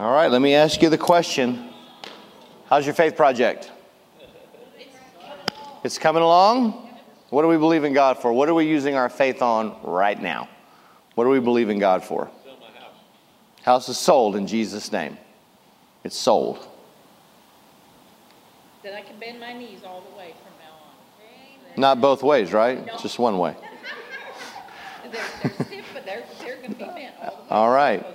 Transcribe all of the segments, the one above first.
All right, let me ask you the question How's your faith project? It's coming along? What do we believe in God for? What are we using our faith on right now? What do we believe in God for? House is sold in Jesus' name. It's sold. Then I can bend my knees all the way from now on. Not both ways, right? Just one way. They're, they're stiff, but they're, they're going to be bent all the way. All right.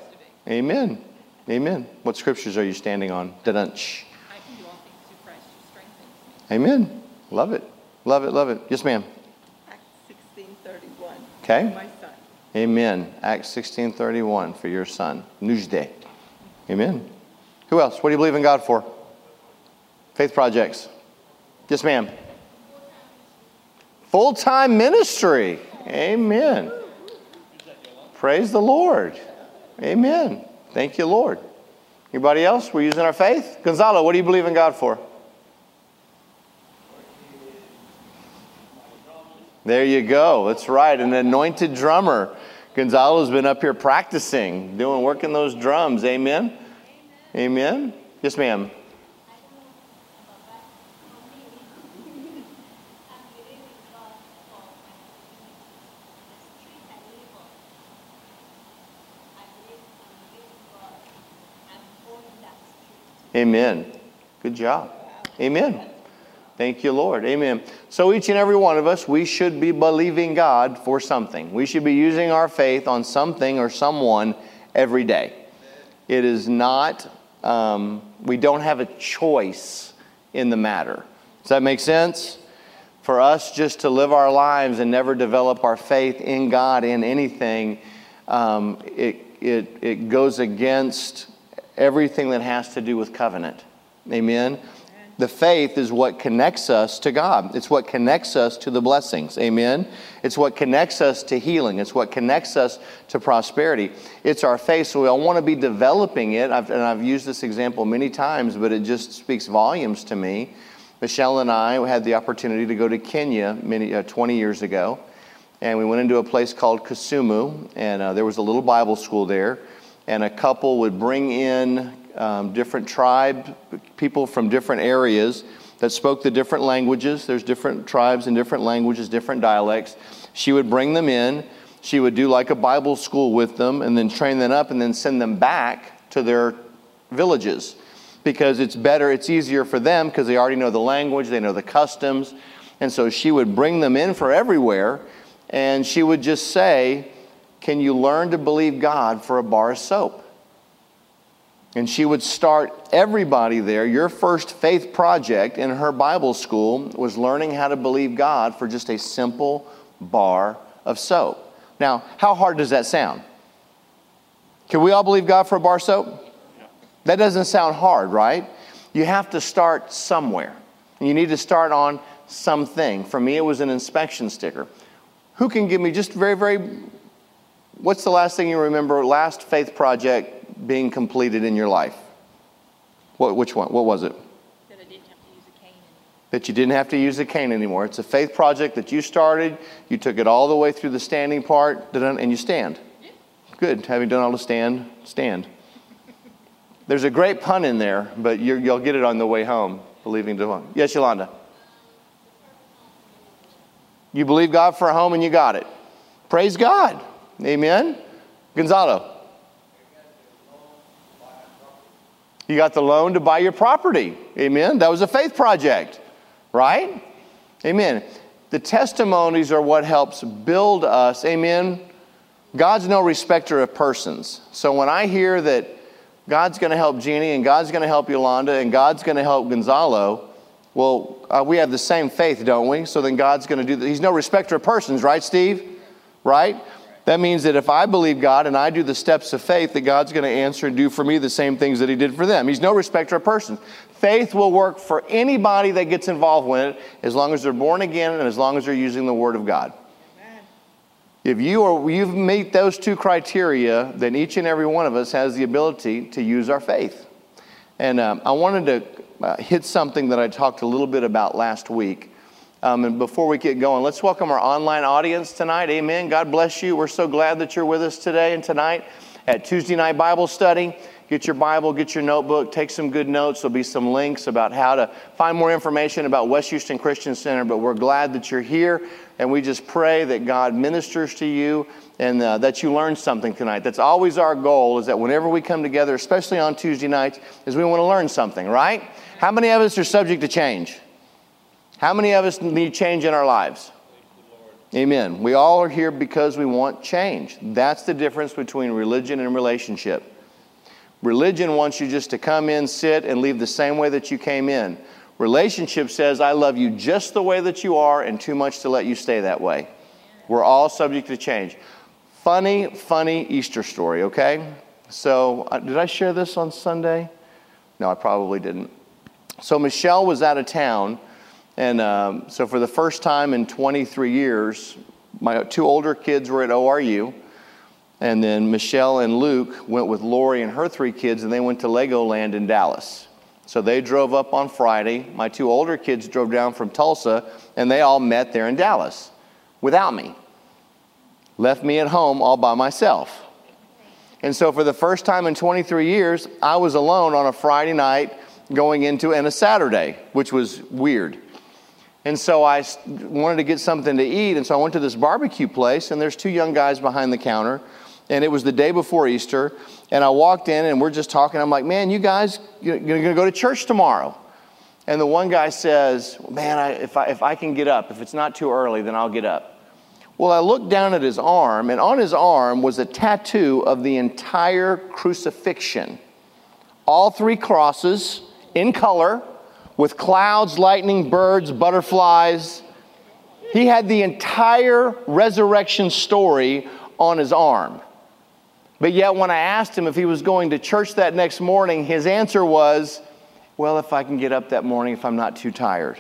Amen. Amen. What scriptures are you standing on? Da-dunch. I can do all things through Christ who strengthens me. Amen. Love it. Love it. Love it. Yes, ma'am. Acts 16:31. Okay. My son. Amen. Acts 16:31 for your son, Nujde. Amen. Who else? What do you believe in God for? Faith projects. Yes, ma'am. Full-time ministry. Amen. Praise the Lord. Amen. Thank you, Lord. Anybody else? We're using our faith. Gonzalo, what do you believe in God for? There you go. That's right. An anointed drummer. Gonzalo's been up here practicing, doing working those drums. Amen. Amen. Yes, ma'am. Amen. Good job. Amen. Thank you, Lord. Amen. So, each and every one of us, we should be believing God for something. We should be using our faith on something or someone every day. It is not, um, we don't have a choice in the matter. Does that make sense? For us just to live our lives and never develop our faith in God in anything, um, it, it, it goes against everything that has to do with covenant. Amen. The faith is what connects us to God. It's what connects us to the blessings. Amen. It's what connects us to healing. It's what connects us to prosperity. It's our faith. So we all want to be developing it. I've, and I've used this example many times, but it just speaks volumes to me. Michelle and I had the opportunity to go to Kenya many, uh, 20 years ago. And we went into a place called Kisumu, and uh, there was a little Bible school there. And a couple would bring in um, different tribe people from different areas that spoke the different languages. There's different tribes and different languages, different dialects. She would bring them in. She would do like a Bible school with them and then train them up and then send them back to their villages because it's better, it's easier for them because they already know the language, they know the customs. And so she would bring them in for everywhere and she would just say, Can you learn to believe God for a bar of soap? And she would start everybody there. Your first faith project in her Bible school was learning how to believe God for just a simple bar of soap. Now, how hard does that sound? Can we all believe God for a bar of soap? That doesn't sound hard, right? You have to start somewhere. You need to start on something. For me, it was an inspection sticker. Who can give me just very, very, what's the last thing you remember, last faith project being completed in your life? What, which one? What was it? That I didn't have to use a cane. That you didn't have to use a cane anymore. It's a faith project that you started. You took it all the way through the standing part, and you stand. Good. Having done all the stand, stand. There's a great pun in there, but you will get it on the way home. Believing to home. yes, Yolanda. You believe God for a home and you got it. Praise God. Amen. Gonzalo. You got the loan to buy your property. Amen. That was a faith project, right? Amen. The testimonies are what helps build us. Amen. God's no respecter of persons. So when I hear that God's going to help Jeannie and God's going to help Yolanda and God's going to help Gonzalo, well, uh, we have the same faith, don't we? So then God's going to do that. He's no respecter of persons, right, Steve? Right? That means that if I believe God and I do the steps of faith, that God's going to answer and do for me the same things that He did for them. He's no respecter of persons. Faith will work for anybody that gets involved with it as long as they're born again and as long as they're using the Word of God. If you are you meet those two criteria, then each and every one of us has the ability to use our faith. And um, I wanted to uh, hit something that I talked a little bit about last week. Um, and before we get going, let's welcome our online audience tonight. Amen. God bless you. We're so glad that you're with us today and tonight at Tuesday night Bible study. get your Bible, get your notebook, take some good notes. There'll be some links about how to find more information about West Houston Christian Center. But we're glad that you're here, and we just pray that God ministers to you and uh, that you learn something tonight. That's always our goal. Is that whenever we come together, especially on Tuesday nights, is we want to learn something, right? How many of us are subject to change? How many of us need change in our lives? Amen. We all are here because we want change. That's the difference between religion and relationship. Religion wants you just to come in, sit, and leave the same way that you came in. Relationship says, I love you just the way that you are and too much to let you stay that way. We're all subject to change. Funny, funny Easter story, okay? So, uh, did I share this on Sunday? No, I probably didn't. So, Michelle was out of town and um, so, for the first time in 23 years, my two older kids were at ORU. And then Michelle and Luke went with Lori and her three kids, and they went to Legoland in Dallas. So they drove up on Friday. My two older kids drove down from Tulsa, and they all met there in Dallas without me. Left me at home all by myself. And so, for the first time in 23 years, I was alone on a Friday night going into and a Saturday, which was weird. And so I wanted to get something to eat. And so I went to this barbecue place, and there's two young guys behind the counter. And it was the day before Easter. And I walked in, and we're just talking. I'm like, man, you guys, you're going to go to church tomorrow. And the one guy says, man, I, if, I, if I can get up, if it's not too early, then I'll get up. Well, I looked down at his arm, and on his arm was a tattoo of the entire crucifixion. All three crosses in color with clouds, lightning, birds, butterflies. He had the entire resurrection story on his arm. But yet, when I asked him if he was going to church that next morning, his answer was, Well, if I can get up that morning, if I'm not too tired.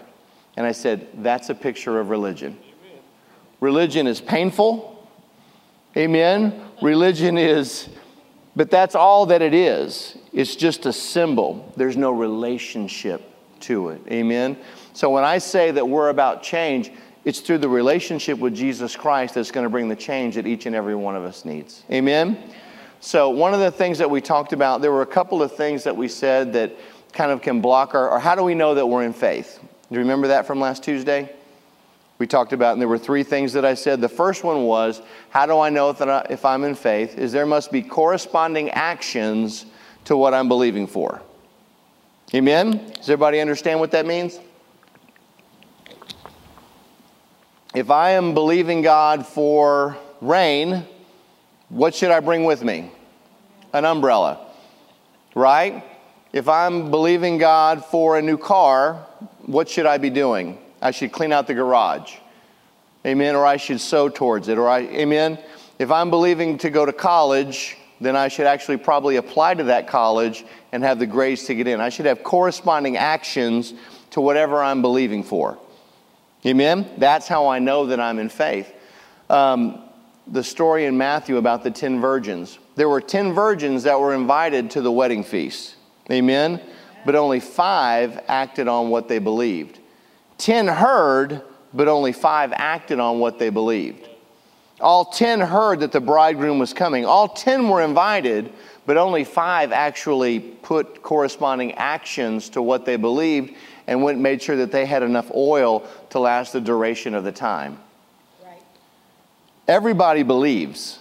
And I said, That's a picture of religion. Religion is painful. Amen. Religion is, but that's all that it is. It's just a symbol. There's no relationship to it. Amen? So when I say that we're about change, it's through the relationship with Jesus Christ that's going to bring the change that each and every one of us needs. Amen? So, one of the things that we talked about, there were a couple of things that we said that kind of can block our, or how do we know that we're in faith? Do you remember that from last Tuesday? We talked about, and there were three things that I said. The first one was, how do I know that I, if I'm in faith? Is there must be corresponding actions to what I'm believing for. Amen? Does everybody understand what that means? If I am believing God for rain, what should I bring with me? An umbrella, right? If I'm believing God for a new car, what should I be doing? I should clean out the garage. Amen. Or I should sow towards it. Or I, amen. If I'm believing to go to college, then I should actually probably apply to that college and have the grace to get in. I should have corresponding actions to whatever I'm believing for. Amen? That's how I know that I'm in faith. Um, the story in Matthew about the 10 virgins. There were 10 virgins that were invited to the wedding feast. Amen? But only five acted on what they believed. 10 heard, but only five acted on what they believed. All 10 heard that the bridegroom was coming. All 10 were invited, but only five actually put corresponding actions to what they believed and went and made sure that they had enough oil to last the duration of the time. Right. Everybody believes.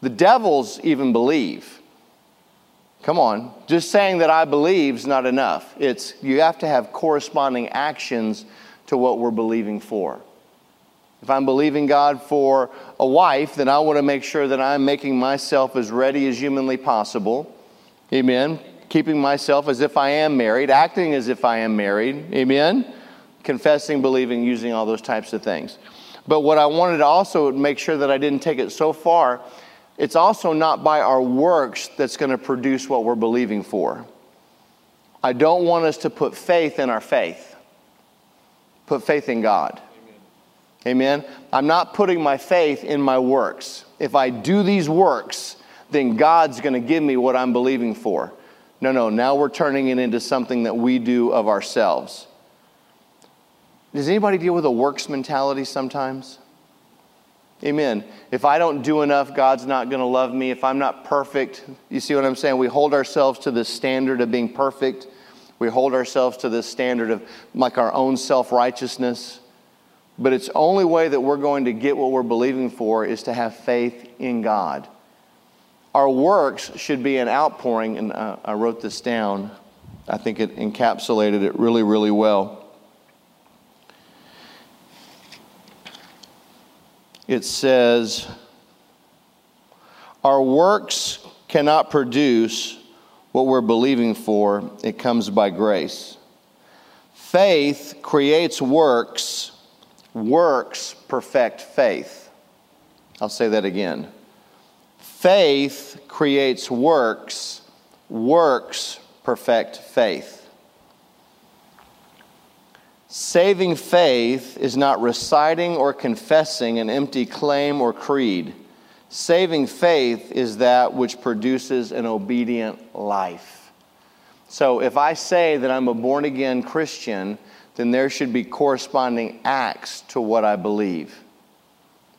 The devils even believe. Come on. Just saying that I believe is not enough. It's you have to have corresponding actions to what we're believing for. If I'm believing God for a wife, then I want to make sure that I'm making myself as ready as humanly possible. Amen. Keeping myself as if I am married, acting as if I am married. Amen. Confessing, believing, using all those types of things. But what I wanted to also make sure that I didn't take it so far, it's also not by our works that's going to produce what we're believing for. I don't want us to put faith in our faith, put faith in God. Amen. I'm not putting my faith in my works. If I do these works, then God's going to give me what I'm believing for. No, no, now we're turning it into something that we do of ourselves. Does anybody deal with a works mentality sometimes? Amen. If I don't do enough, God's not going to love me. If I'm not perfect, you see what I'm saying? We hold ourselves to this standard of being perfect. We hold ourselves to this standard of like our own self righteousness. But it's only way that we're going to get what we're believing for is to have faith in God. Our works should be an outpouring, and uh, I wrote this down. I think it encapsulated it really, really well. It says, Our works cannot produce what we're believing for, it comes by grace. Faith creates works, works perfect faith. I'll say that again. Faith creates works, works perfect faith. Saving faith is not reciting or confessing an empty claim or creed. Saving faith is that which produces an obedient life. So if I say that I'm a born again Christian, then there should be corresponding acts to what I believe.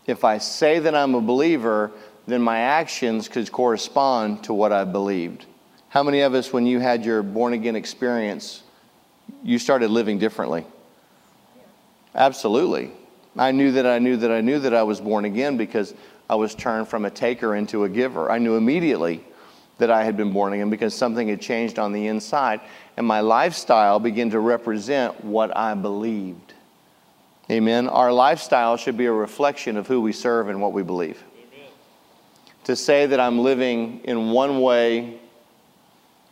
If I say that I'm a believer, then my actions could correspond to what I believed. How many of us, when you had your born again experience, you started living differently? Absolutely. I knew that I knew that I knew that I was born again because I was turned from a taker into a giver. I knew immediately that I had been born again because something had changed on the inside, and my lifestyle began to represent what I believed. Amen. Our lifestyle should be a reflection of who we serve and what we believe to say that I'm living in one way,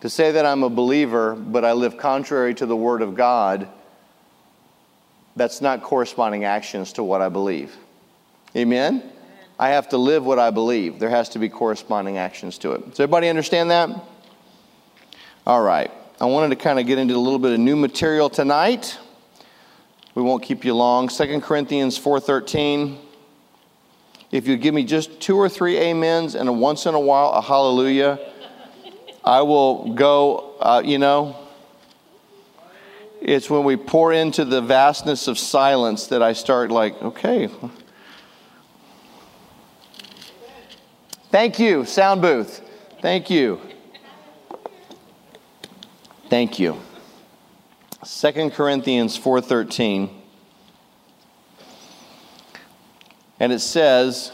to say that I'm a believer, but I live contrary to the Word of God, that's not corresponding actions to what I believe. Amen? I have to live what I believe. There has to be corresponding actions to it. Does everybody understand that? All right. I wanted to kind of get into a little bit of new material tonight. We won't keep you long. Second Corinthians 4:13. If you give me just two or three amens and a once in a while a hallelujah, I will go, uh, you know. It's when we pour into the vastness of silence that I start, like, okay. Thank you, sound booth. Thank you. Thank you. Second Corinthians 4:13 And it says,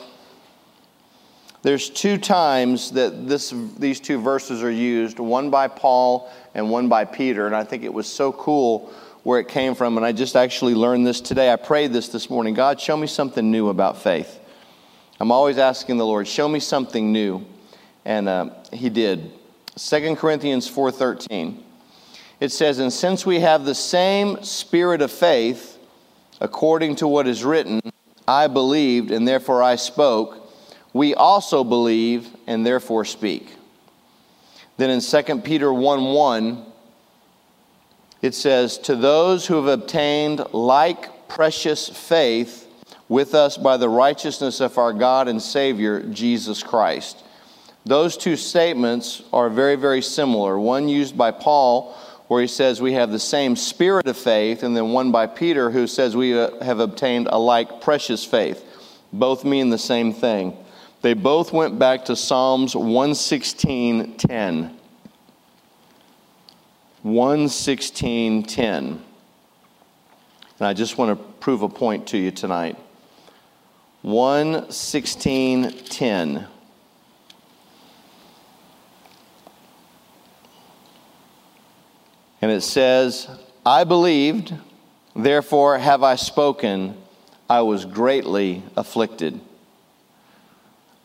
there's two times that this, these two verses are used, one by Paul and one by Peter. And I think it was so cool where it came from. And I just actually learned this today. I prayed this this morning God, show me something new about faith. I'm always asking the Lord, show me something new. And uh, he did. 2 Corinthians 4.13. It says, And since we have the same spirit of faith, according to what is written, I believed and therefore I spoke. We also believe and therefore speak. Then in 2 Peter 1 1, it says, To those who have obtained like precious faith with us by the righteousness of our God and Savior, Jesus Christ. Those two statements are very, very similar. One used by Paul where he says we have the same spirit of faith, and then one by Peter who says we uh, have obtained a like precious faith. Both mean the same thing. They both went back to Psalms 116:10. 116:10. And I just want to prove a point to you tonight. 116:10. And it says, I believed, therefore have I spoken, I was greatly afflicted.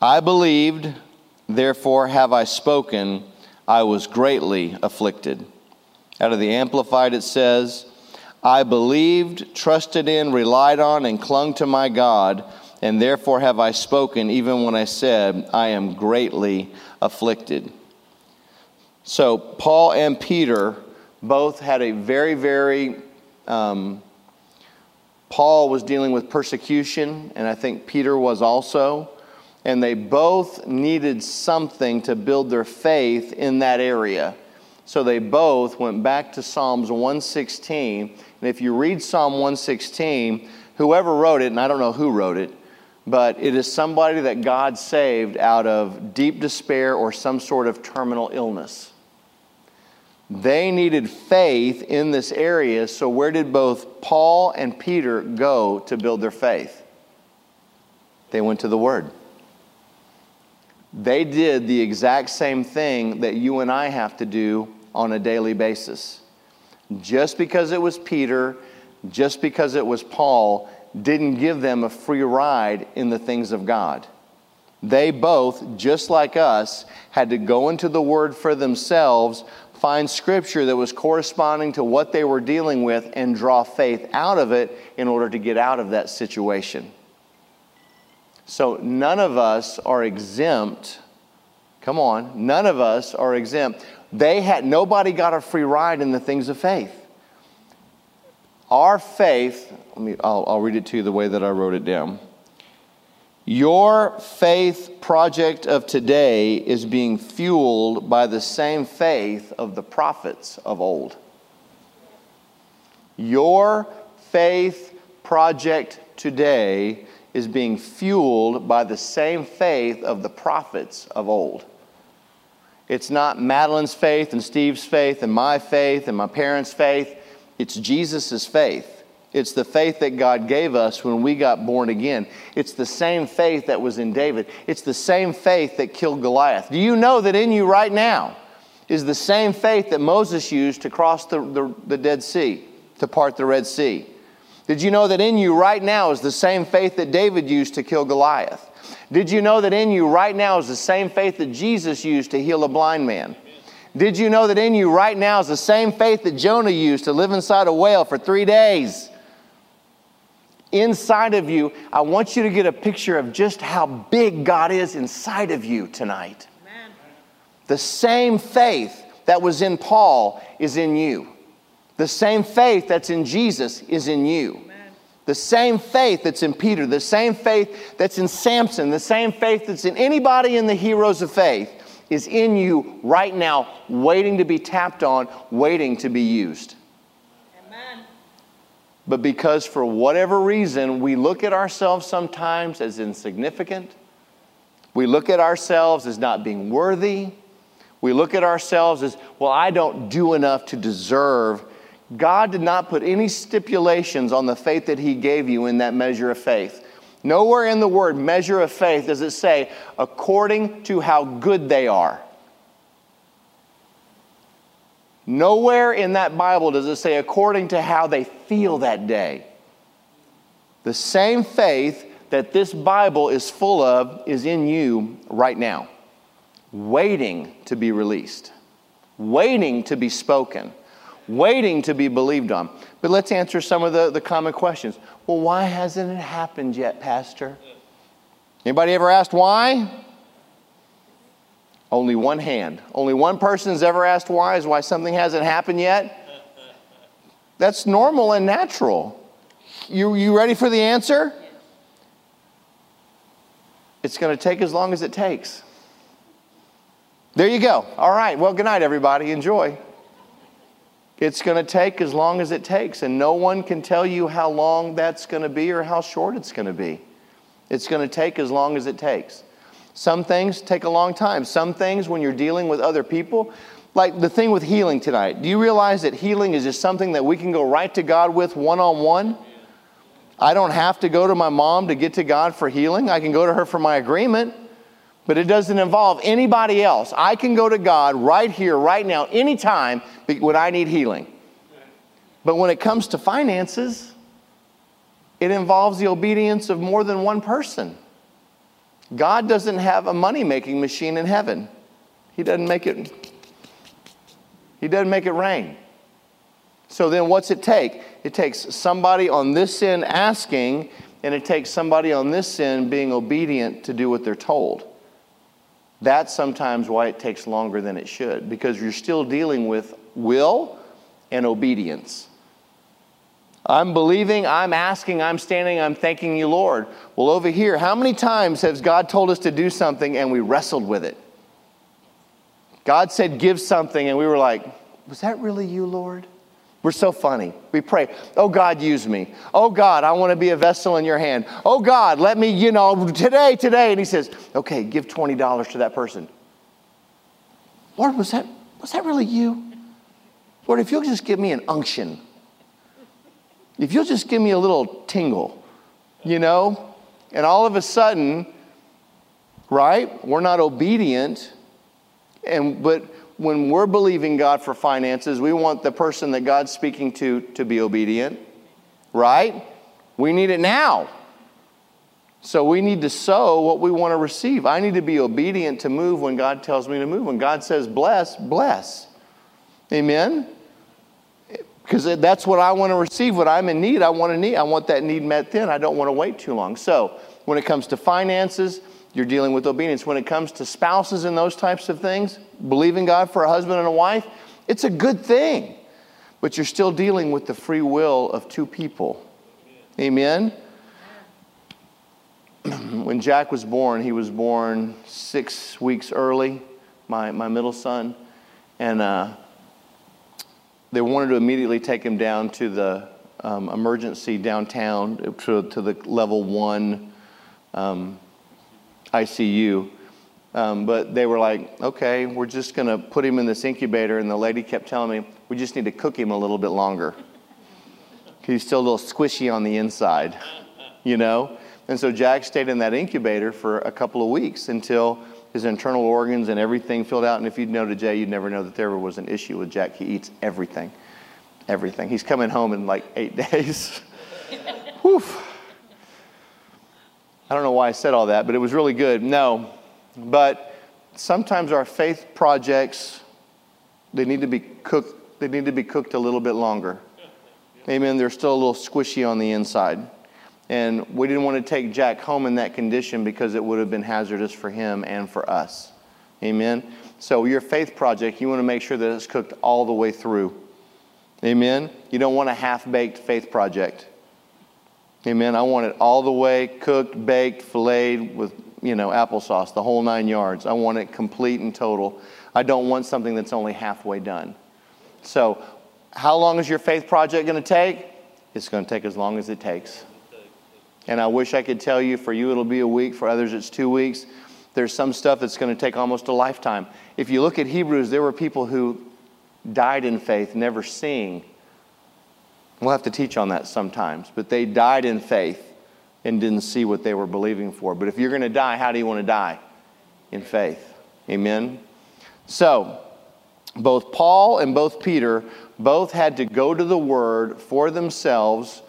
I believed, therefore have I spoken, I was greatly afflicted. Out of the Amplified, it says, I believed, trusted in, relied on, and clung to my God, and therefore have I spoken, even when I said, I am greatly afflicted. So, Paul and Peter both had a very, very, um, Paul was dealing with persecution, and I think Peter was also. And they both needed something to build their faith in that area. So they both went back to Psalms 116. And if you read Psalm 116, whoever wrote it, and I don't know who wrote it, but it is somebody that God saved out of deep despair or some sort of terminal illness. They needed faith in this area, so where did both Paul and Peter go to build their faith? They went to the Word. They did the exact same thing that you and I have to do on a daily basis. Just because it was Peter, just because it was Paul, didn't give them a free ride in the things of God. They both, just like us, had to go into the Word for themselves, find scripture that was corresponding to what they were dealing with, and draw faith out of it in order to get out of that situation. So none of us are exempt. Come on, none of us are exempt. They had nobody got a free ride in the things of faith. Our faith, let me, I'll, I'll read it to you the way that I wrote it down. Your faith project of today is being fueled by the same faith of the prophets of old. Your faith project today is being fueled by the same faith of the prophets of old. It's not Madeline's faith and Steve's faith and my faith and my parents' faith. It's Jesus' faith. It's the faith that God gave us when we got born again. It's the same faith that was in David. It's the same faith that killed Goliath. Do you know that in you right now is the same faith that Moses used to cross the, the, the Dead Sea, to part the Red Sea? Did you know that in you right now is the same faith that David used to kill Goliath? Did you know that in you right now is the same faith that Jesus used to heal a blind man? Did you know that in you right now is the same faith that Jonah used to live inside a whale for three days? Inside of you, I want you to get a picture of just how big God is inside of you tonight. Amen. The same faith that was in Paul is in you. The same faith that's in Jesus is in you. The same faith that's in Peter, the same faith that's in Samson, the same faith that's in anybody in the heroes of faith is in you right now, waiting to be tapped on, waiting to be used. But because for whatever reason we look at ourselves sometimes as insignificant, we look at ourselves as not being worthy, we look at ourselves as, well, I don't do enough to deserve God did not put any stipulations on the faith that He gave you in that measure of faith. Nowhere in the word measure of faith does it say, according to how good they are. Nowhere in that Bible does it say, according to how they feel that day. The same faith that this Bible is full of is in you right now, waiting to be released, waiting to be spoken waiting to be believed on. But let's answer some of the, the common questions. Well, why hasn't it happened yet, Pastor? Anybody ever asked why? Only one hand. Only one person has ever asked why is why something hasn't happened yet. That's normal and natural. You, you ready for the answer? It's going to take as long as it takes. There you go. All right. Well, good night, everybody. Enjoy. It's going to take as long as it takes, and no one can tell you how long that's going to be or how short it's going to be. It's going to take as long as it takes. Some things take a long time. Some things, when you're dealing with other people, like the thing with healing tonight, do you realize that healing is just something that we can go right to God with one on one? I don't have to go to my mom to get to God for healing. I can go to her for my agreement but it doesn't involve anybody else. I can go to God right here, right now, anytime when I need healing. But when it comes to finances, it involves the obedience of more than one person. God doesn't have a money making machine in heaven. He doesn't make it He doesn't make it rain. So then what's it take? It takes somebody on this end asking and it takes somebody on this end being obedient to do what they're told. That's sometimes why it takes longer than it should, because you're still dealing with will and obedience. I'm believing, I'm asking, I'm standing, I'm thanking you, Lord. Well, over here, how many times has God told us to do something and we wrestled with it? God said, give something, and we were like, was that really you, Lord? We're so funny. We pray, oh God, use me. Oh God, I want to be a vessel in your hand. Oh God, let me, you know, today, today. And he says, okay, give $20 to that person. Lord, was that, was that really you? Lord, if you'll just give me an unction, if you'll just give me a little tingle, you know? And all of a sudden, right, we're not obedient. And, but when we're believing God for finances, we want the person that God's speaking to to be obedient, right? We need it now. So we need to sow what we want to receive. I need to be obedient to move when God tells me to move. When God says bless, bless. Amen? Because that's what I want to receive. What I'm in need, I want to need. I want that need met then. I don't want to wait too long. So when it comes to finances, you're dealing with obedience. When it comes to spouses and those types of things, believing God for a husband and a wife, it's a good thing. But you're still dealing with the free will of two people. Amen? when Jack was born, he was born six weeks early, my, my middle son. And uh, they wanted to immediately take him down to the um, emergency downtown to, to the level one um, ICU. Um, but they were like, okay, we're just going to put him in this incubator. And the lady kept telling me, we just need to cook him a little bit longer. He's still a little squishy on the inside, you know? And so Jack stayed in that incubator for a couple of weeks until his internal organs and everything filled out. And if you'd know to Jay, you'd never know that there was an issue with Jack. He eats everything. Everything. He's coming home in like eight days. Whew. I don't know why I said all that, but it was really good. No. But sometimes our faith projects, they need to be cooked, they need to be cooked a little bit longer. Amen. They're still a little squishy on the inside. And we didn't want to take Jack home in that condition because it would have been hazardous for him and for us. Amen. So, your faith project, you want to make sure that it's cooked all the way through. Amen. You don't want a half baked faith project. Amen. I want it all the way cooked, baked, filleted with, you know, applesauce, the whole nine yards. I want it complete and total. I don't want something that's only halfway done. So, how long is your faith project going to take? It's going to take as long as it takes. And I wish I could tell you for you it'll be a week, for others it's two weeks. There's some stuff that's going to take almost a lifetime. If you look at Hebrews, there were people who died in faith, never seeing. We'll have to teach on that sometimes, but they died in faith and didn't see what they were believing for. But if you're going to die, how do you want to die? In faith. Amen. So, both Paul and both Peter both had to go to the word for themselves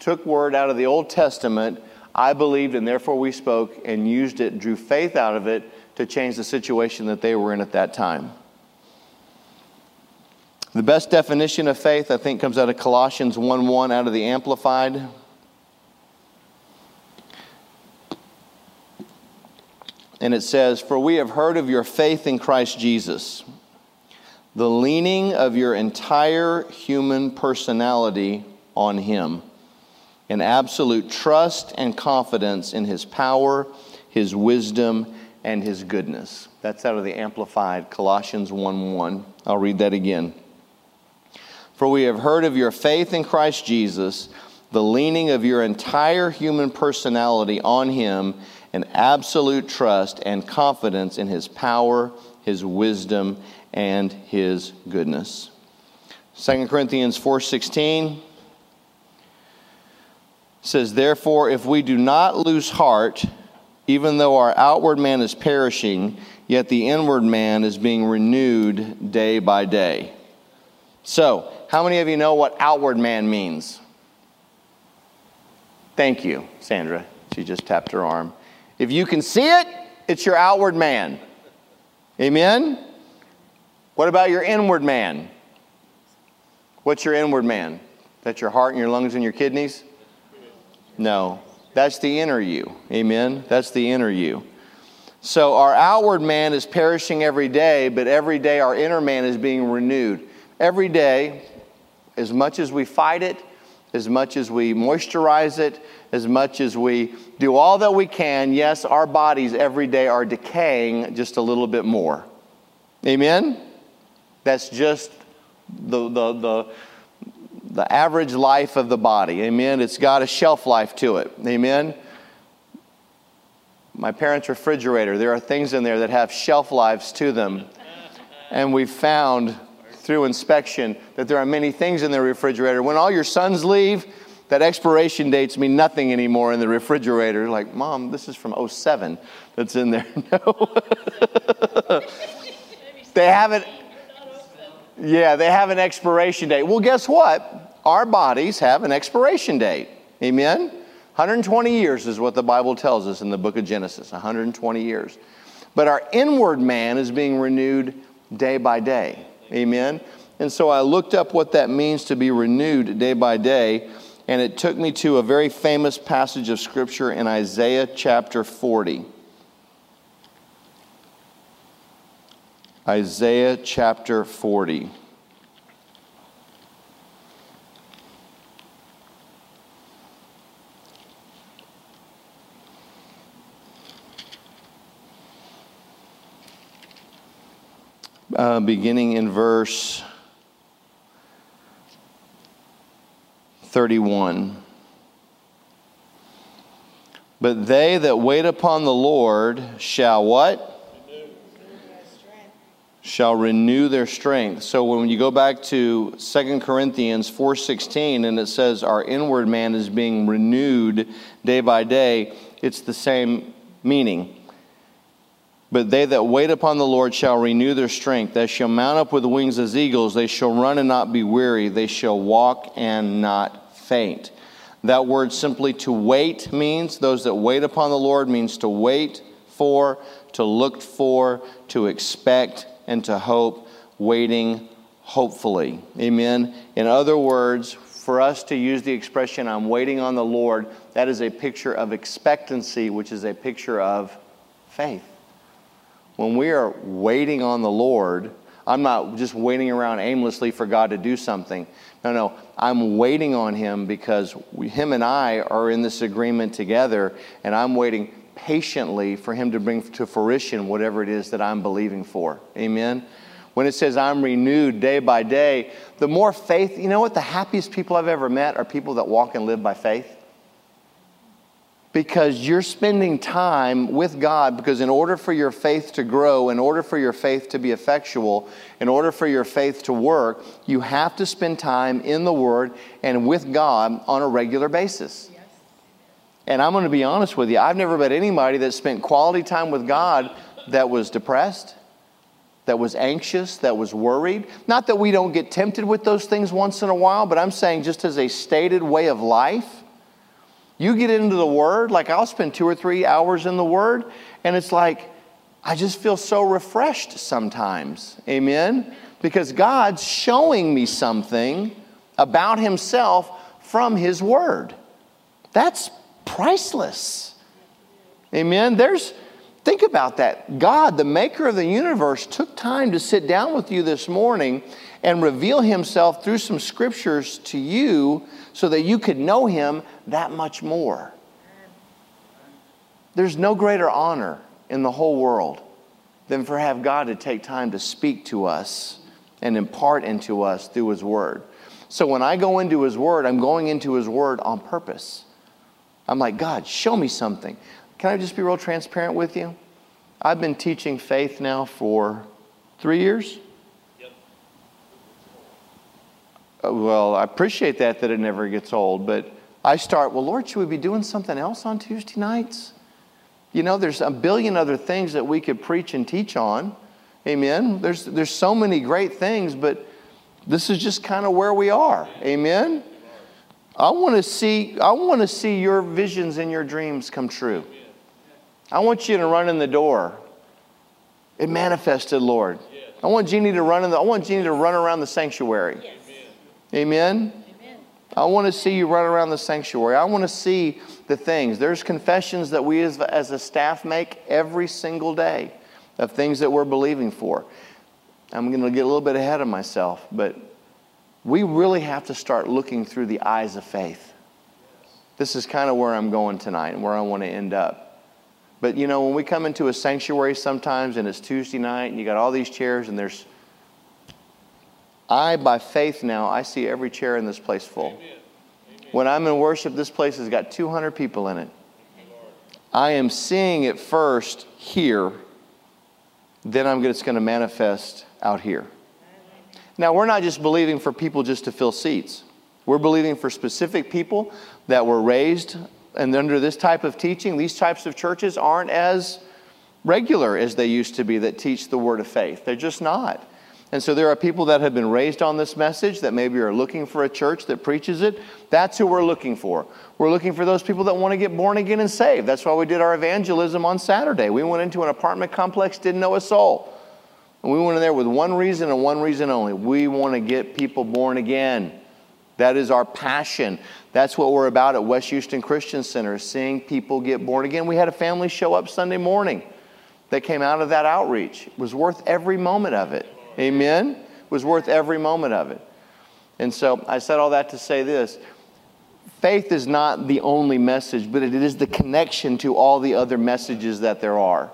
took word out of the Old Testament, I believed and therefore we spoke, and used it, drew faith out of it to change the situation that they were in at that time. The best definition of faith, I think, comes out of Colossians 1 1 out of the Amplified. And it says, For we have heard of your faith in Christ Jesus, the leaning of your entire human personality on Him an absolute trust and confidence in his power, his wisdom, and his goodness. That's out of the Amplified Colossians 1 1. I'll read that again. For we have heard of your faith in Christ Jesus, the leaning of your entire human personality on him, an absolute trust and confidence in his power, his wisdom, and his goodness. 2 Corinthians 4:16 says, Therefore, if we do not lose heart, even though our outward man is perishing, yet the inward man is being renewed day by day. So, how many of you know what outward man means? Thank you, Sandra. She just tapped her arm. If you can see it, it's your outward man. Amen? What about your inward man? What's your inward man? That's your heart and your lungs and your kidneys? No, that's the inner you. Amen? That's the inner you. So our outward man is perishing every day, but every day our inner man is being renewed. Every day, as much as we fight it, as much as we moisturize it, as much as we do all that we can, yes, our bodies every day are decaying just a little bit more. Amen? That's just the, the, the the average life of the body. Amen. It's got a shelf life to it. Amen. My parents' refrigerator, there are things in there that have shelf lives to them. And we found through inspection that there are many things in the refrigerator. When all your sons leave, that expiration dates mean nothing anymore in the refrigerator. Like, Mom, this is from 07 that's in there. No. they haven't. Yeah, they have an expiration date. Well, guess what? Our bodies have an expiration date. Amen? 120 years is what the Bible tells us in the book of Genesis 120 years. But our inward man is being renewed day by day. Amen? And so I looked up what that means to be renewed day by day, and it took me to a very famous passage of Scripture in Isaiah chapter 40. Isaiah chapter 40. Uh, beginning in verse 31. But they that wait upon the Lord shall what? Shall renew their strength. So when you go back to 2 Corinthians 4:16 and it says our inward man is being renewed day by day, it's the same meaning. But they that wait upon the Lord shall renew their strength. They shall mount up with wings as eagles. They shall run and not be weary. They shall walk and not faint. That word simply to wait means, those that wait upon the Lord means to wait for, to look for, to expect, and to hope, waiting hopefully. Amen. In other words, for us to use the expression, I'm waiting on the Lord, that is a picture of expectancy, which is a picture of faith. When we are waiting on the Lord, I'm not just waiting around aimlessly for God to do something. No, no, I'm waiting on Him because we, Him and I are in this agreement together, and I'm waiting patiently for Him to bring to fruition whatever it is that I'm believing for. Amen? When it says I'm renewed day by day, the more faith, you know what? The happiest people I've ever met are people that walk and live by faith. Because you're spending time with God, because in order for your faith to grow, in order for your faith to be effectual, in order for your faith to work, you have to spend time in the Word and with God on a regular basis. And I'm going to be honest with you, I've never met anybody that spent quality time with God that was depressed, that was anxious, that was worried. Not that we don't get tempted with those things once in a while, but I'm saying just as a stated way of life. You get into the Word, like I'll spend two or three hours in the Word, and it's like, I just feel so refreshed sometimes. Amen? Because God's showing me something about Himself from His Word. That's priceless. Amen. There's think about that. God, the maker of the universe, took time to sit down with you this morning and reveal himself through some scriptures to you so that you could know him that much more. There's no greater honor in the whole world than for have God to take time to speak to us and impart into us through his word. So when I go into his word, I'm going into his word on purpose. I'm like, God, show me something. Can I just be real transparent with you? I've been teaching faith now for three years. Yep. Uh, well, I appreciate that, that it never gets old, but I start, well, Lord, should we be doing something else on Tuesday nights? You know, there's a billion other things that we could preach and teach on. Amen. There's, there's so many great things, but this is just kind of where we are. Amen. I want to see, I want to see your visions and your dreams come true. I want you to run in the door. It manifested, Lord. I want Jeannie to run in the, I want Jeannie to run around the sanctuary. Yes. Amen. Amen. I want to see you run around the sanctuary. I want to see the things. There's confessions that we as, as a staff make every single day of things that we're believing for. I'm going to get a little bit ahead of myself, but we really have to start looking through the eyes of faith. This is kind of where I'm going tonight and where I want to end up. But you know, when we come into a sanctuary sometimes and it's Tuesday night and you got all these chairs and there's I, by faith now, I see every chair in this place full. When I'm in worship, this place has got 200 people in it. I am seeing it first here, then I'm it's going to manifest out here. Now, we're not just believing for people just to fill seats. We're believing for specific people that were raised and under this type of teaching. These types of churches aren't as regular as they used to be that teach the word of faith. They're just not. And so there are people that have been raised on this message that maybe are looking for a church that preaches it. That's who we're looking for. We're looking for those people that want to get born again and saved. That's why we did our evangelism on Saturday. We went into an apartment complex, didn't know a soul. And we went in there with one reason and one reason only. We want to get people born again. That is our passion. That's what we're about at West Houston Christian Center, seeing people get born again. We had a family show up Sunday morning that came out of that outreach. It was worth every moment of it. Amen? It was worth every moment of it. And so I said all that to say this faith is not the only message, but it is the connection to all the other messages that there are.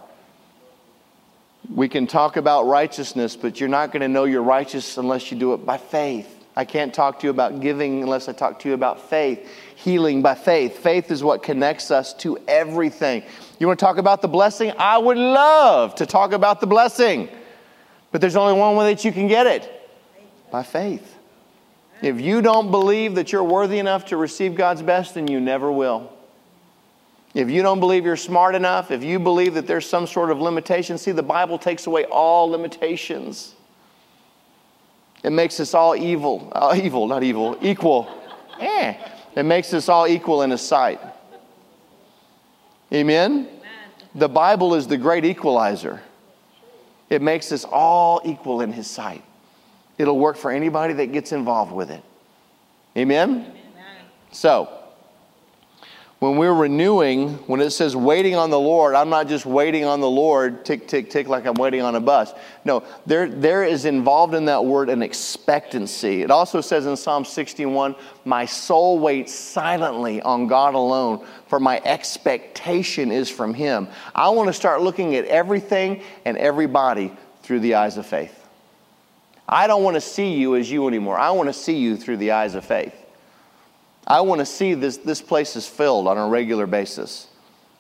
We can talk about righteousness, but you're not going to know you're righteous unless you do it by faith. I can't talk to you about giving unless I talk to you about faith. Healing by faith. Faith is what connects us to everything. You want to talk about the blessing? I would love to talk about the blessing. But there's only one way that you can get it by faith. If you don't believe that you're worthy enough to receive God's best, then you never will. If you don't believe you're smart enough, if you believe that there's some sort of limitation, see, the Bible takes away all limitations. It makes us all evil, uh, evil, not evil, equal. Eh. It makes us all equal in His sight. Amen? The Bible is the great equalizer. It makes us all equal in His sight. It'll work for anybody that gets involved with it. Amen? Amen. So, when we're renewing, when it says waiting on the Lord, I'm not just waiting on the Lord, tick, tick, tick, like I'm waiting on a bus. No, there, there is involved in that word an expectancy. It also says in Psalm 61, My soul waits silently on God alone, for my expectation is from Him. I want to start looking at everything and everybody through the eyes of faith. I don't want to see you as you anymore. I want to see you through the eyes of faith. I want to see this, this place is filled on a regular basis.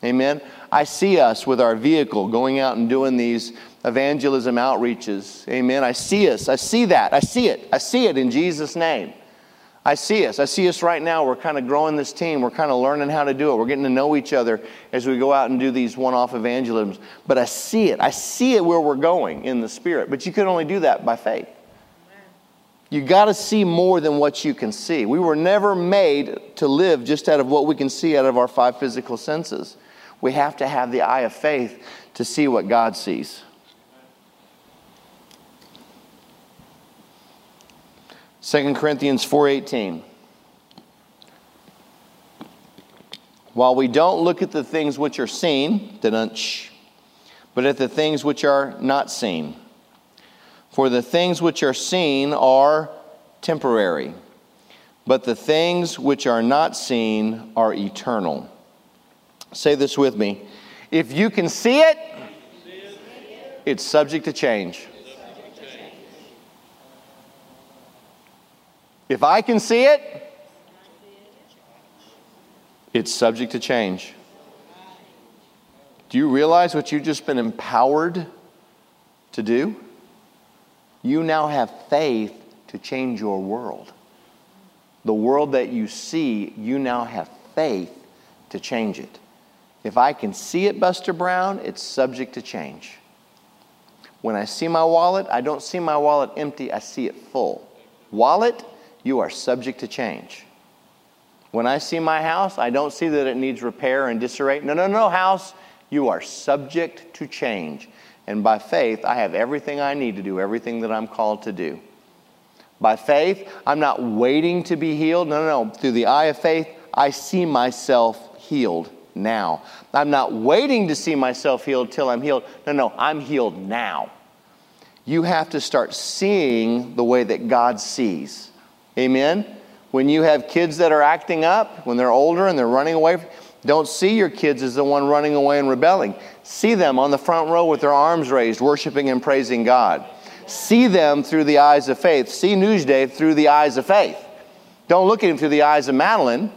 Amen. I see us with our vehicle going out and doing these evangelism outreaches. Amen. I see us. I see that. I see it. I see it in Jesus' name. I see us. I see us right now. We're kind of growing this team. We're kind of learning how to do it. We're getting to know each other as we go out and do these one off evangelisms. But I see it. I see it where we're going in the Spirit. But you can only do that by faith. You got to see more than what you can see. We were never made to live just out of what we can see out of our five physical senses. We have to have the eye of faith to see what God sees. Second Corinthians 4:18 While we don't look at the things which are seen, but at the things which are not seen. For the things which are seen are temporary, but the things which are not seen are eternal. Say this with me. If you can see it, it's subject to change. If I can see it, it's subject to change. Do you realize what you've just been empowered to do? You now have faith to change your world. The world that you see, you now have faith to change it. If I can see it, Buster Brown, it's subject to change. When I see my wallet, I don't see my wallet empty, I see it full. Wallet, you are subject to change. When I see my house, I don't see that it needs repair and disarray. No, no, no, house, you are subject to change. And by faith, I have everything I need to do everything that I'm called to do. By faith, I'm not waiting to be healed. No, no, no. Through the eye of faith, I see myself healed now. I'm not waiting to see myself healed till I'm healed. No, no, I'm healed now. You have to start seeing the way that God sees. Amen? When you have kids that are acting up, when they're older and they're running away, don't see your kids as the one running away and rebelling. See them on the front row with their arms raised, worshiping and praising God. See them through the eyes of faith. See Newsday through the eyes of faith. Don't look at him through the eyes of Madeline.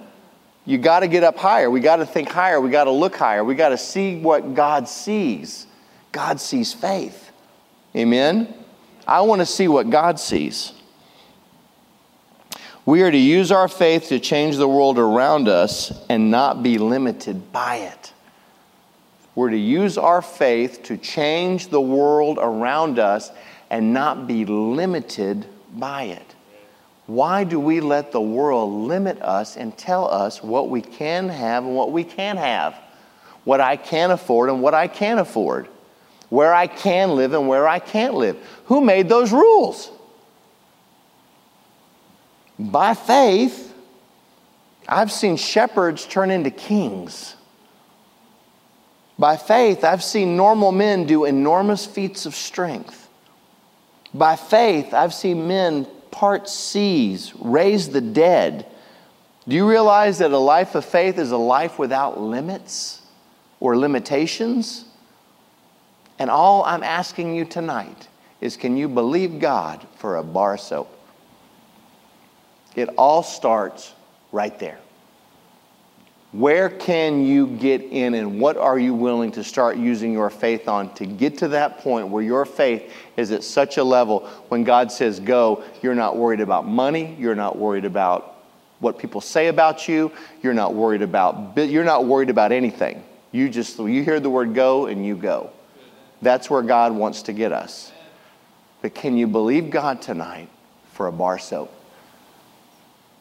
You got to get up higher. We got to think higher. We got to look higher. We got to see what God sees. God sees faith. Amen? I want to see what God sees. We are to use our faith to change the world around us and not be limited by it. We're to use our faith to change the world around us and not be limited by it. Why do we let the world limit us and tell us what we can have and what we can't have? What I can afford and what I can't afford? Where I can live and where I can't live? Who made those rules? By faith, I've seen shepherds turn into kings. By faith, I've seen normal men do enormous feats of strength. By faith, I've seen men part seas, raise the dead. Do you realize that a life of faith is a life without limits or limitations? And all I'm asking you tonight is can you believe God for a bar soap? It all starts right there. Where can you get in, and what are you willing to start using your faith on to get to that point where your faith is at such a level when God says go, you're not worried about money, you're not worried about what people say about you, you're not worried about you're not worried about anything. You just you hear the word go and you go. That's where God wants to get us. But can you believe God tonight for a bar soap?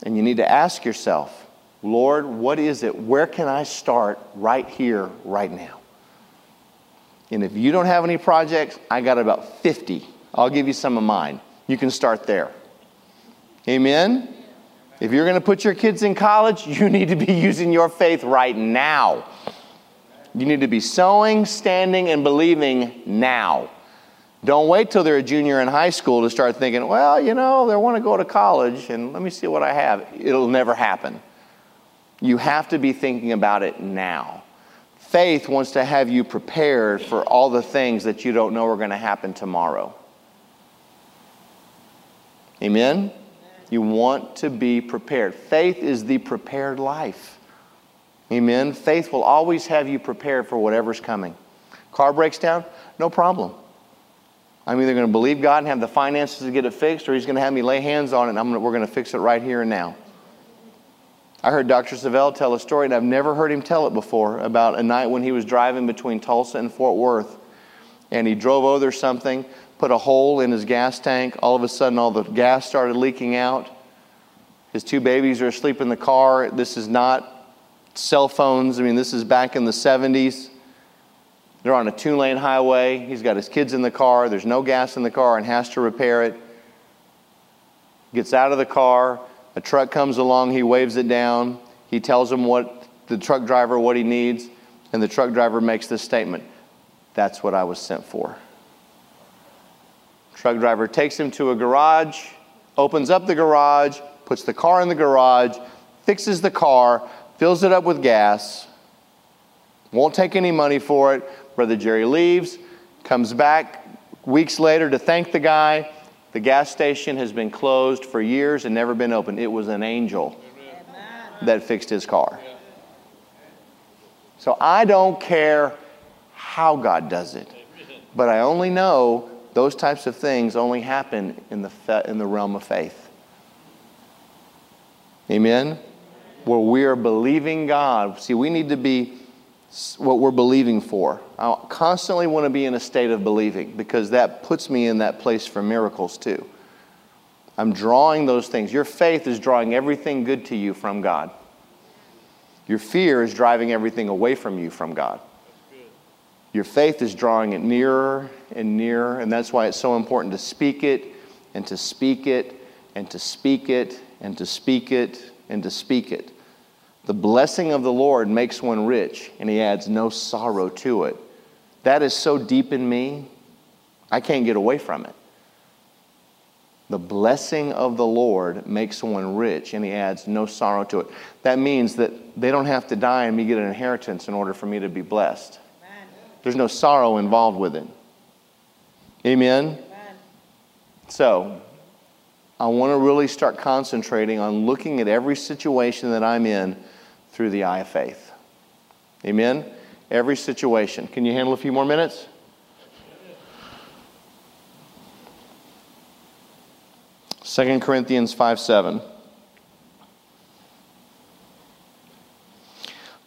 And you need to ask yourself, Lord, what is it? Where can I start right here, right now? And if you don't have any projects, I got about 50. I'll give you some of mine. You can start there. Amen? If you're going to put your kids in college, you need to be using your faith right now. You need to be sowing, standing, and believing now. Don't wait till they're a junior in high school to start thinking, well, you know, they want to go to college and let me see what I have. It'll never happen. You have to be thinking about it now. Faith wants to have you prepared for all the things that you don't know are going to happen tomorrow. Amen? You want to be prepared. Faith is the prepared life. Amen? Faith will always have you prepared for whatever's coming. Car breaks down? No problem. I'm either going to believe God and have the finances to get it fixed, or He's going to have me lay hands on it and gonna, we're going to fix it right here and now. I heard Dr. Savelle tell a story, and I've never heard him tell it before, about a night when he was driving between Tulsa and Fort Worth. And he drove over something, put a hole in his gas tank. All of a sudden, all the gas started leaking out. His two babies are asleep in the car. This is not cell phones. I mean, this is back in the 70s. They're on a two lane highway. He's got his kids in the car. There's no gas in the car and has to repair it. Gets out of the car. A truck comes along. He waves it down. He tells him what the truck driver what he needs. And the truck driver makes this statement That's what I was sent for. Truck driver takes him to a garage, opens up the garage, puts the car in the garage, fixes the car, fills it up with gas, won't take any money for it, Brother Jerry leaves, comes back weeks later to thank the guy. The gas station has been closed for years and never been opened. It was an angel that fixed his car. So I don't care how God does it, but I only know those types of things only happen in the, in the realm of faith. Amen? Where we are believing God. See, we need to be what we're believing for. I constantly want to be in a state of believing because that puts me in that place for miracles too. I'm drawing those things. Your faith is drawing everything good to you from God. Your fear is driving everything away from you from God. Your faith is drawing it nearer and nearer, and that's why it's so important to speak it and to speak it and to speak it and to speak it and to speak it. The blessing of the Lord makes one rich, and he adds no sorrow to it. That is so deep in me, I can't get away from it. The blessing of the Lord makes one rich, and he adds no sorrow to it. That means that they don't have to die and me get an inheritance in order for me to be blessed. Amen. There's no sorrow involved with it. Amen? Amen? So, I want to really start concentrating on looking at every situation that I'm in through the eye of faith. Amen? Every situation. Can you handle a few more minutes? Second Corinthians 5 7.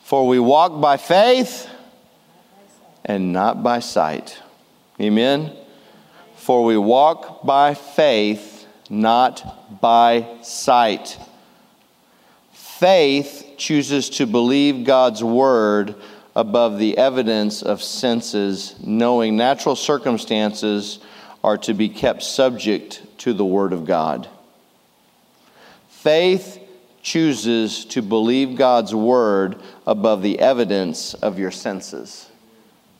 For we walk by faith and not by sight. Amen? For we walk by faith, not by sight. Faith chooses to believe God's word above the evidence of senses, knowing natural circumstances are to be kept subject to the word of God. Faith chooses to believe God's word above the evidence of your senses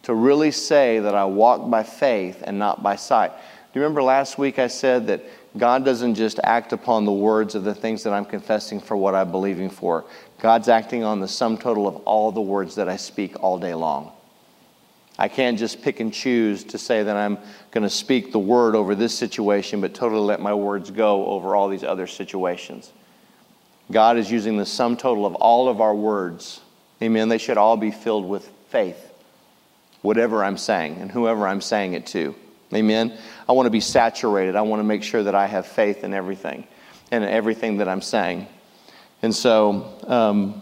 to really say that I walk by faith and not by sight. Do you remember last week I said that God doesn't just act upon the words of the things that I'm confessing for what I'm believing for? God's acting on the sum total of all the words that I speak all day long. I can't just pick and choose to say that I'm going to speak the word over this situation, but totally let my words go over all these other situations. God is using the sum total of all of our words. Amen. They should all be filled with faith whatever I'm saying and whoever I'm saying it to. Amen. I want to be saturated. I want to make sure that I have faith in everything and everything that I'm saying. And so um,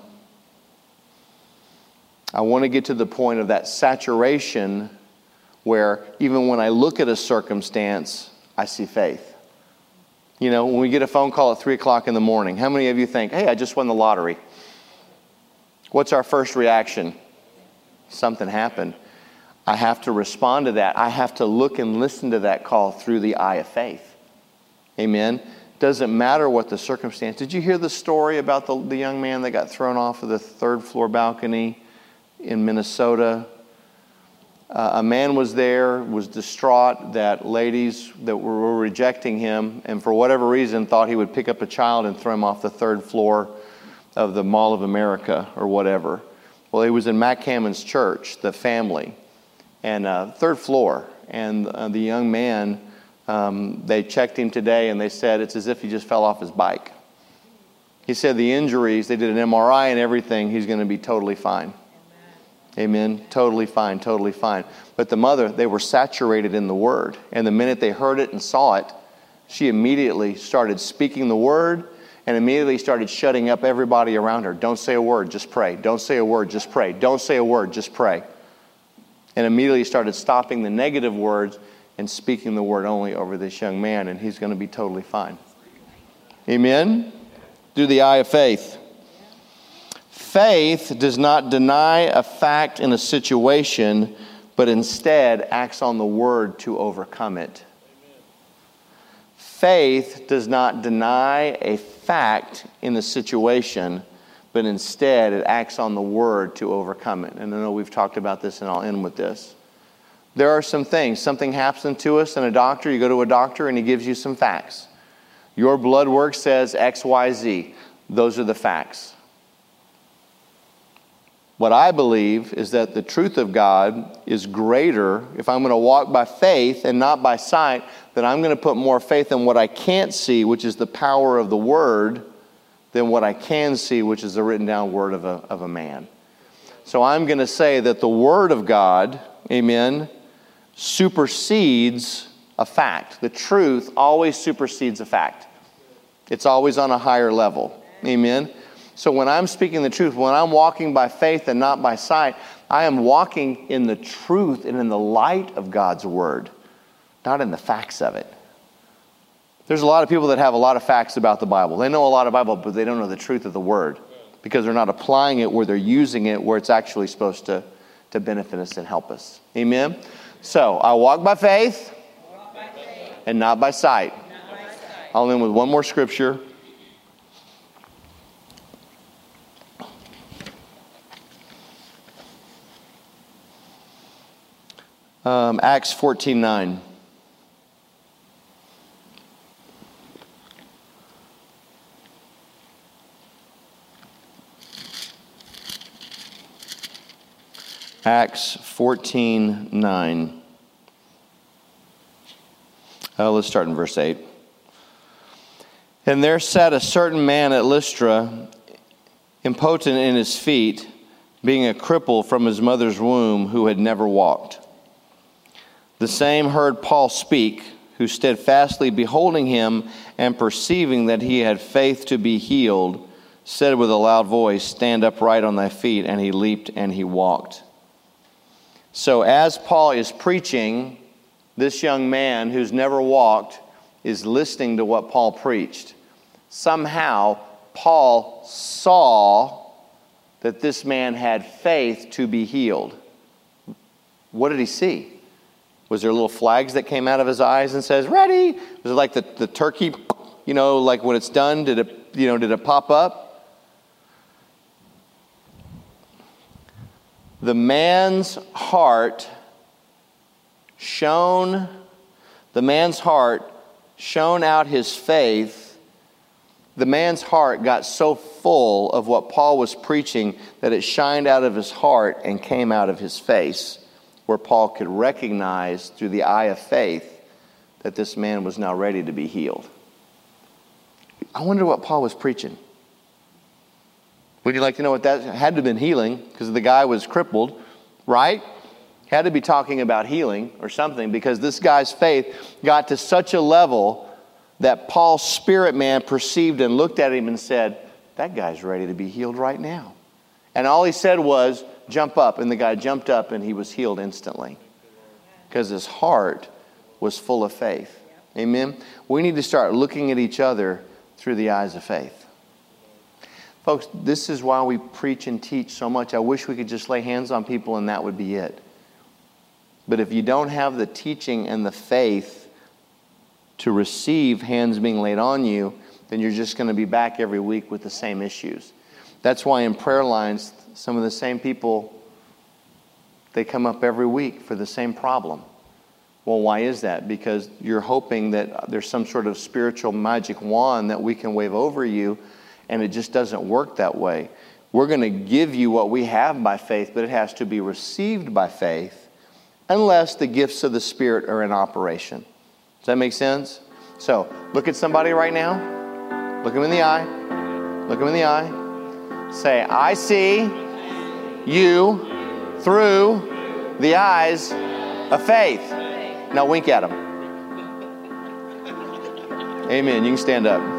I want to get to the point of that saturation where even when I look at a circumstance, I see faith. You know, when we get a phone call at 3 o'clock in the morning, how many of you think, hey, I just won the lottery? What's our first reaction? Something happened. I have to respond to that. I have to look and listen to that call through the eye of faith. Amen. Doesn't matter what the circumstance. Did you hear the story about the, the young man that got thrown off of the third floor balcony in Minnesota? Uh, a man was there, was distraught that ladies that were rejecting him, and for whatever reason, thought he would pick up a child and throw him off the third floor of the Mall of America or whatever. Well, he was in Mac Hammond's church, the family and uh, third floor. And uh, the young man, um, they checked him today and they said it's as if he just fell off his bike. He said the injuries, they did an MRI and everything, he's going to be totally fine. Amen. Amen. Totally fine, totally fine. But the mother, they were saturated in the word. And the minute they heard it and saw it, she immediately started speaking the word and immediately started shutting up everybody around her. Don't say a word, just pray. Don't say a word, just pray. Don't say a word, just pray and immediately started stopping the negative words and speaking the word only over this young man, and he's going to be totally fine. Amen? Through the eye of faith. Faith does not deny a fact in a situation, but instead acts on the word to overcome it. Faith does not deny a fact in a situation, but instead it acts on the word to overcome it. And I know we've talked about this, and I'll end with this. There are some things, something happens to us, and a doctor, you go to a doctor and he gives you some facts. Your blood work says XYZ. Those are the facts. What I believe is that the truth of God is greater if I'm going to walk by faith and not by sight, that I'm going to put more faith in what I can't see, which is the power of the Word, than what I can see, which is the written down word of a, of a man. So I'm going to say that the word of God, amen, supersedes a fact. The truth always supersedes a fact, it's always on a higher level. Amen. So when I'm speaking the truth, when I'm walking by faith and not by sight, I am walking in the truth and in the light of God's word, not in the facts of it. There's a lot of people that have a lot of facts about the Bible. They know a lot of Bible, but they don't know the truth of the Word because they're not applying it where they're using it where it's actually supposed to, to benefit us and help us. Amen? So I walk by faith, walk by faith. and not by sight. Not by sight. I'll end with one more scripture. Um, Acts 14 9. Acts 14 9. Uh, let's start in verse 8. And there sat a certain man at Lystra, impotent in his feet, being a cripple from his mother's womb, who had never walked. The same heard Paul speak, who steadfastly beholding him and perceiving that he had faith to be healed, said with a loud voice, Stand upright on thy feet. And he leaped and he walked. So, as Paul is preaching, this young man who's never walked is listening to what Paul preached. Somehow, Paul saw that this man had faith to be healed. What did he see? Was there little flags that came out of his eyes and says, ready? Was it like the, the turkey, you know, like when it's done, did it, you know, did it pop up? The man's heart shone, the man's heart shone out his faith. The man's heart got so full of what Paul was preaching that it shined out of his heart and came out of his face where Paul could recognize through the eye of faith that this man was now ready to be healed. I wonder what Paul was preaching. Would you like to know what that had to have been healing because the guy was crippled, right? Had to be talking about healing or something because this guy's faith got to such a level that Paul's spirit man perceived and looked at him and said, That guy's ready to be healed right now. And all he said was, jump up. And the guy jumped up and he was healed instantly because his heart was full of faith. Amen. We need to start looking at each other through the eyes of faith. Folks, this is why we preach and teach so much. I wish we could just lay hands on people and that would be it. But if you don't have the teaching and the faith to receive hands being laid on you, then you're just going to be back every week with the same issues. That's why in prayer lines, some of the same people, they come up every week for the same problem. Well, why is that? Because you're hoping that there's some sort of spiritual magic wand that we can wave over you, and it just doesn't work that way. We're going to give you what we have by faith, but it has to be received by faith unless the gifts of the Spirit are in operation. Does that make sense? So, look at somebody right now. Look them in the eye. Look them in the eye. Say, I see you through the eyes of faith. Now wink at them. Amen. You can stand up.